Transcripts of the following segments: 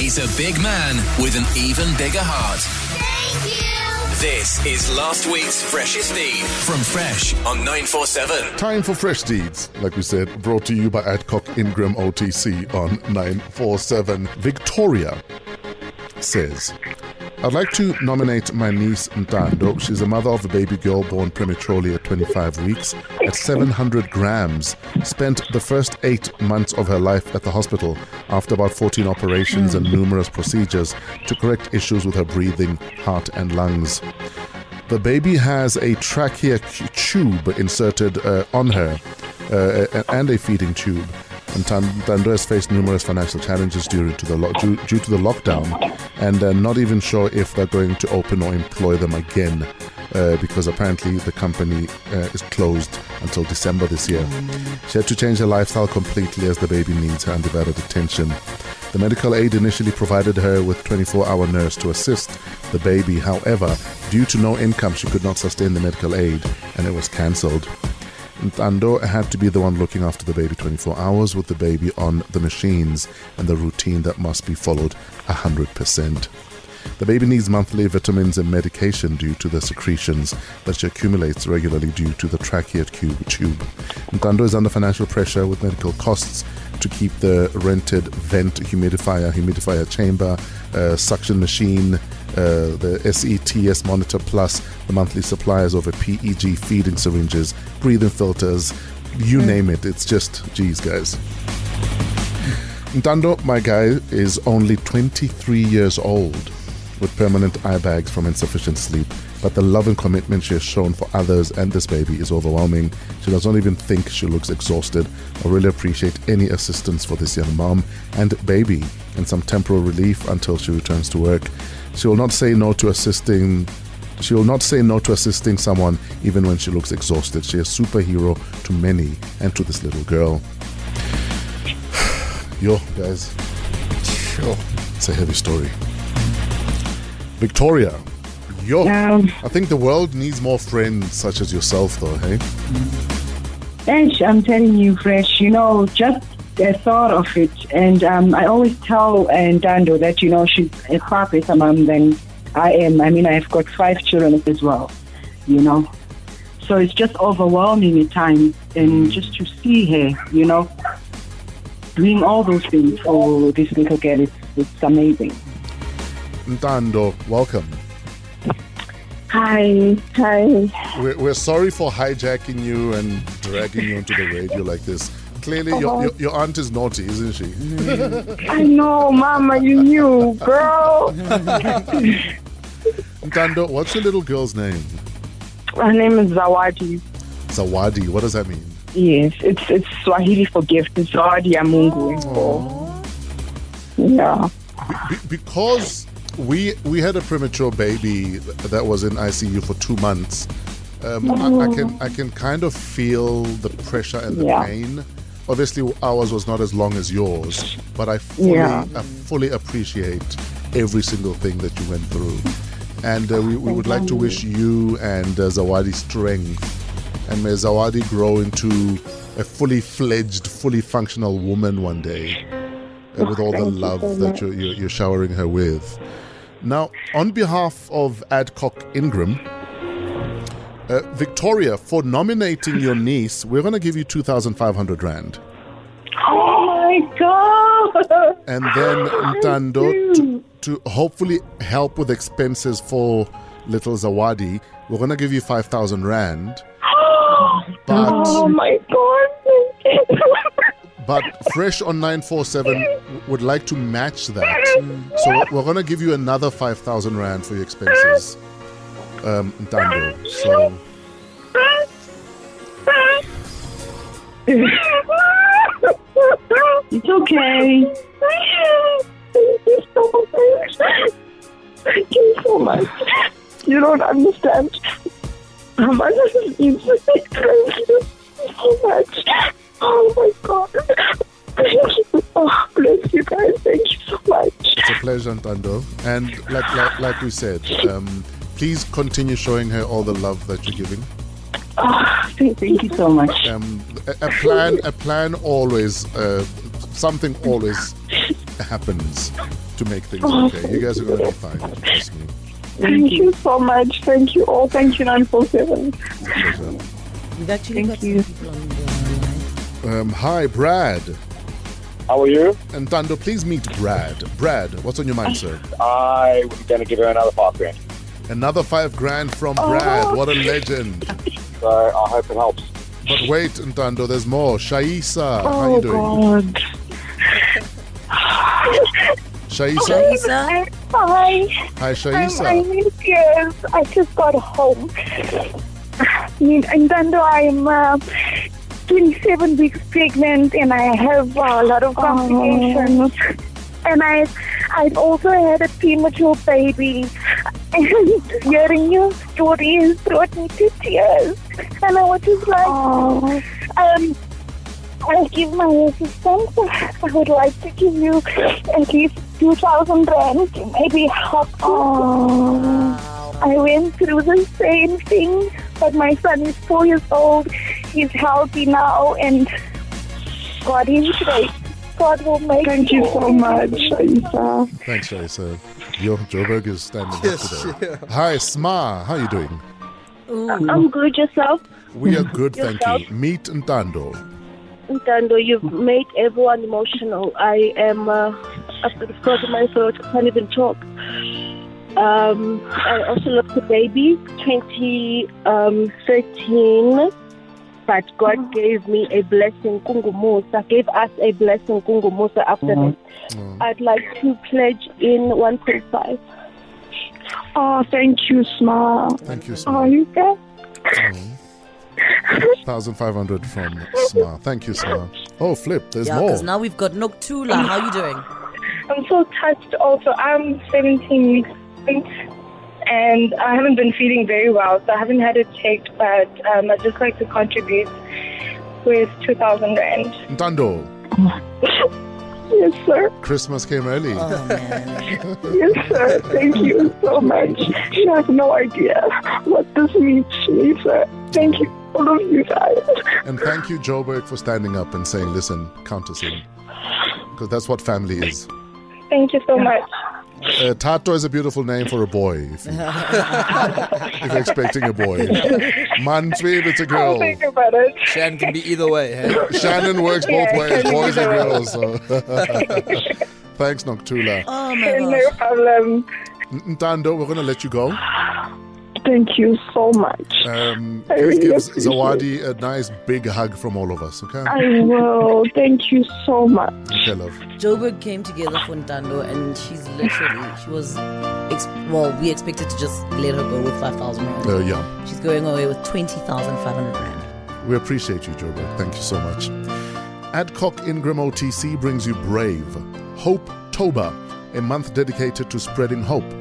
He's a big man with an even bigger heart. Thank you. This is last week's freshest feed from Fresh on 947. Time for fresh deeds, like we said, brought to you by Adcock Ingram OTC on 947. Victoria says, I'd like to nominate my niece Ntando. She's a mother of a baby girl born prematurely at 25 weeks at 700 grams. Spent the first eight months of her life at the hospital after about 14 operations and numerous procedures to correct issues with her breathing, heart, and lungs. The baby has a trachea tube inserted uh, on her uh, and a feeding tube. And Ntando has faced numerous financial challenges due to the lo- due, due to the lockdown, and they're not even sure if they're going to open or employ them again, uh, because apparently the company uh, is closed until December this year. She had to change her lifestyle completely as the baby needs her undivided attention. The medical aid initially provided her with 24-hour nurse to assist the baby. However, due to no income, she could not sustain the medical aid, and it was cancelled. Ntando had to be the one looking after the baby 24 hours with the baby on the machines and the routine that must be followed 100%. The baby needs monthly vitamins and medication due to the secretions that she accumulates regularly due to the trachea tube. Ntando is under financial pressure with medical costs to keep the rented vent humidifier, humidifier chamber, uh, suction machine, uh, the SETS Monitor Plus, the monthly supplies of a PEG feeding syringes, breathing filters, you name it. It's just, geez, guys. Ntando, my guy, is only 23 years old with permanent eye bags from insufficient sleep, but the love and commitment she has shown for others and this baby is overwhelming. She does not even think she looks exhausted I really appreciate any assistance for this young mom and baby and some temporal relief until she returns to work. She will not say no to assisting she will not say no to assisting someone even when she looks exhausted. She is a superhero to many and to this little girl. Yo, guys. Yo, it's a heavy story. Victoria, yo, Um, I think the world needs more friends such as yourself, though, hey? Ash, I'm telling you, Fresh, you know, just the thought of it. And um, I always tell uh, Ntando that, you know, she's a far better mom than I am. I mean, I've got five children as well, you know. So it's just overwhelming at times. And just to see her, you know, doing all those things for this little girl, it's, it's amazing. Ntando, welcome. Hi, hi. We're, we're sorry for hijacking you and dragging you onto the radio like this. Clearly, your, uh-huh. your, your aunt is naughty, isn't she? I know, Mama, you knew, girl. Ntando, what's your little girl's name? Her name is Zawadi. Zawadi. What does that mean? Yes, it's it's Swahili for gift. It's Zawadi ya Mungu. Yeah. Be- because we we had a premature baby that was in ICU for two months. Um, I, I can I can kind of feel the pressure and the Yeah. pain. Obviously, ours was not as long as yours, but I fully Yeah. I fully appreciate every single thing that you went through. And uh, we, we would like to wish you and uh, Zawadi strength, and may Zawadi grow into a fully fledged, fully functional woman one day uh, with all the Thank you love so that you're, you're, you're showering her with. Now, on behalf of Adcock Ingram, uh, Victoria, for nominating your niece, we're going to give you 2,500 Rand. Oh my God. And then, Ntando, to, to hopefully help with expenses for little Zawadi, we're going to give you 5,000 Rand. But, Oh my God. but Fresh on 947 would like to match that. So we're going to give you another 5,000 Rand for your expenses. Um. So. It's okay. Thank you so much. Thank you so much. You don't understand how much this means to me. Thank you so much. Oh my God. Thank you. Oh, bless you guys. Thank you so much. It's a pleasure, Ntando. And like, like, like we said, um, please continue showing her all the love that you're giving. Oh, thank, thank you so much. Um, a, a plan, a plan always, uh, something always happens to make things okay. You guys are going to be fine. Trust me. Thank you so much. Thank you all. Thank you, 947. It's a pleasure. We've actually Thank got you. some people on the line. Um, hi, Brad. How are you? And Ntando, please meet Brad. Brad, what's on your mind, sir? I'm going to give her another five grand. Another five grand from Brad. What a legend. So I hope it helps. But wait, Ntando, there's more. Shaisa, how Oh, you doing? God. Shaisa? Lisa? I'm fine. Hi, I'm, I'm in tears. I just got home. In in Ntando, I'm uh, 27 weeks pregnant and I have a lot of complications. And I, I've also had a premature baby. And hearing your story has brought me to tears. And I was just like, um, I'll give my assistance. I would like to give you at least 2,000 rand maybe help you. I went through the same thing, but my son is four years old. He's healthy now, and God is great. God will make Thank you so much, Aisa. Thanks, Shaisa. Your Joburg is standing up today. Hi, Sma, how are you doing? I'm good yourself. We are good, thank you. Meet Ntando. Ntando, you've made everyone emotional. I am uh, up to the front of my throat. I can't even talk. Um, I also lost a baby, 2013. But God mm. gave me a blessing, Kungumusa, gave us a blessing, Kungumusa, after mm. that. Mm. I'd like to pledge in 1.5. Oh, thank you, Smile. Thank you, Oh, Sma. you guys. 1,500 from Sma. Thank you, Sma. Oh, flip, there's Yeah, more. because now we've got Noktula. How are you doing? I'm so touched also. I'm 17 weeks pregnant, and I haven't been feeling very well, so I haven't had it checked, but um, I'd just like to contribute with 2,000 Rand. Ntando, Yes, sir. Christmas came early. Oh, man. Yes, sir. Thank you so much. You have no idea what this means to me, sir. Thank you, all of you guys. And thank you, Joburg, for standing up and saying, listen, count us in. Because that's what family is. Thank you so much. Uh, Tato is a beautiful name for a boy. If, you, if you're expecting a boy. Mansweet, it's a I'll girl. think about it. Shan can be either way. Hey? Shannon works both Yeah, ways, boys and girls. So. Thanks, Noctula. Oh, my No problem. Ntando, we're going to let you go. Thank you so much. Um, I please really give appreciate Zawadi a nice big hug from all of us, okay? I will. Thank you so much. Okay, love. Joburg came together for Ntando, and she's literally, she was, ex- well, we expected to just let her go with 5,000 rand. Uh, yeah. She's going away with 20,500 rand. We appreciate you, Joburg. Thank you so much. Adcock Ingram OTC brings you Brave, Hope Toba, a month dedicated to spreading hope.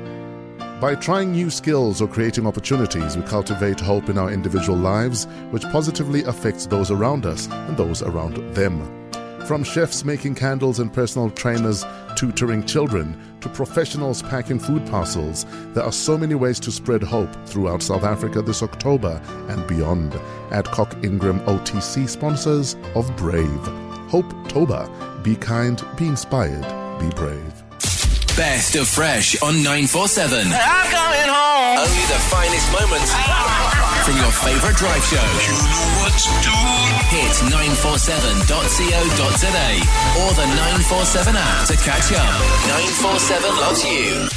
By trying new skills or creating opportunities, we cultivate hope in our individual lives, which positively affects those around us and those around them. From chefs making candles and personal trainers tutoring children to professionals packing food parcels, there are so many ways to spread hope throughout South Africa this October and beyond. Adcock Ingram OTC sponsors of Brave. Hope Toba. Be kind, be inspired, be brave. Best of Fresh on 947. I'm coming home. Only the finest moments from your favorite drive show. You know what to do. Hit 947.co.za or the 947 app to catch up. 947 loves you.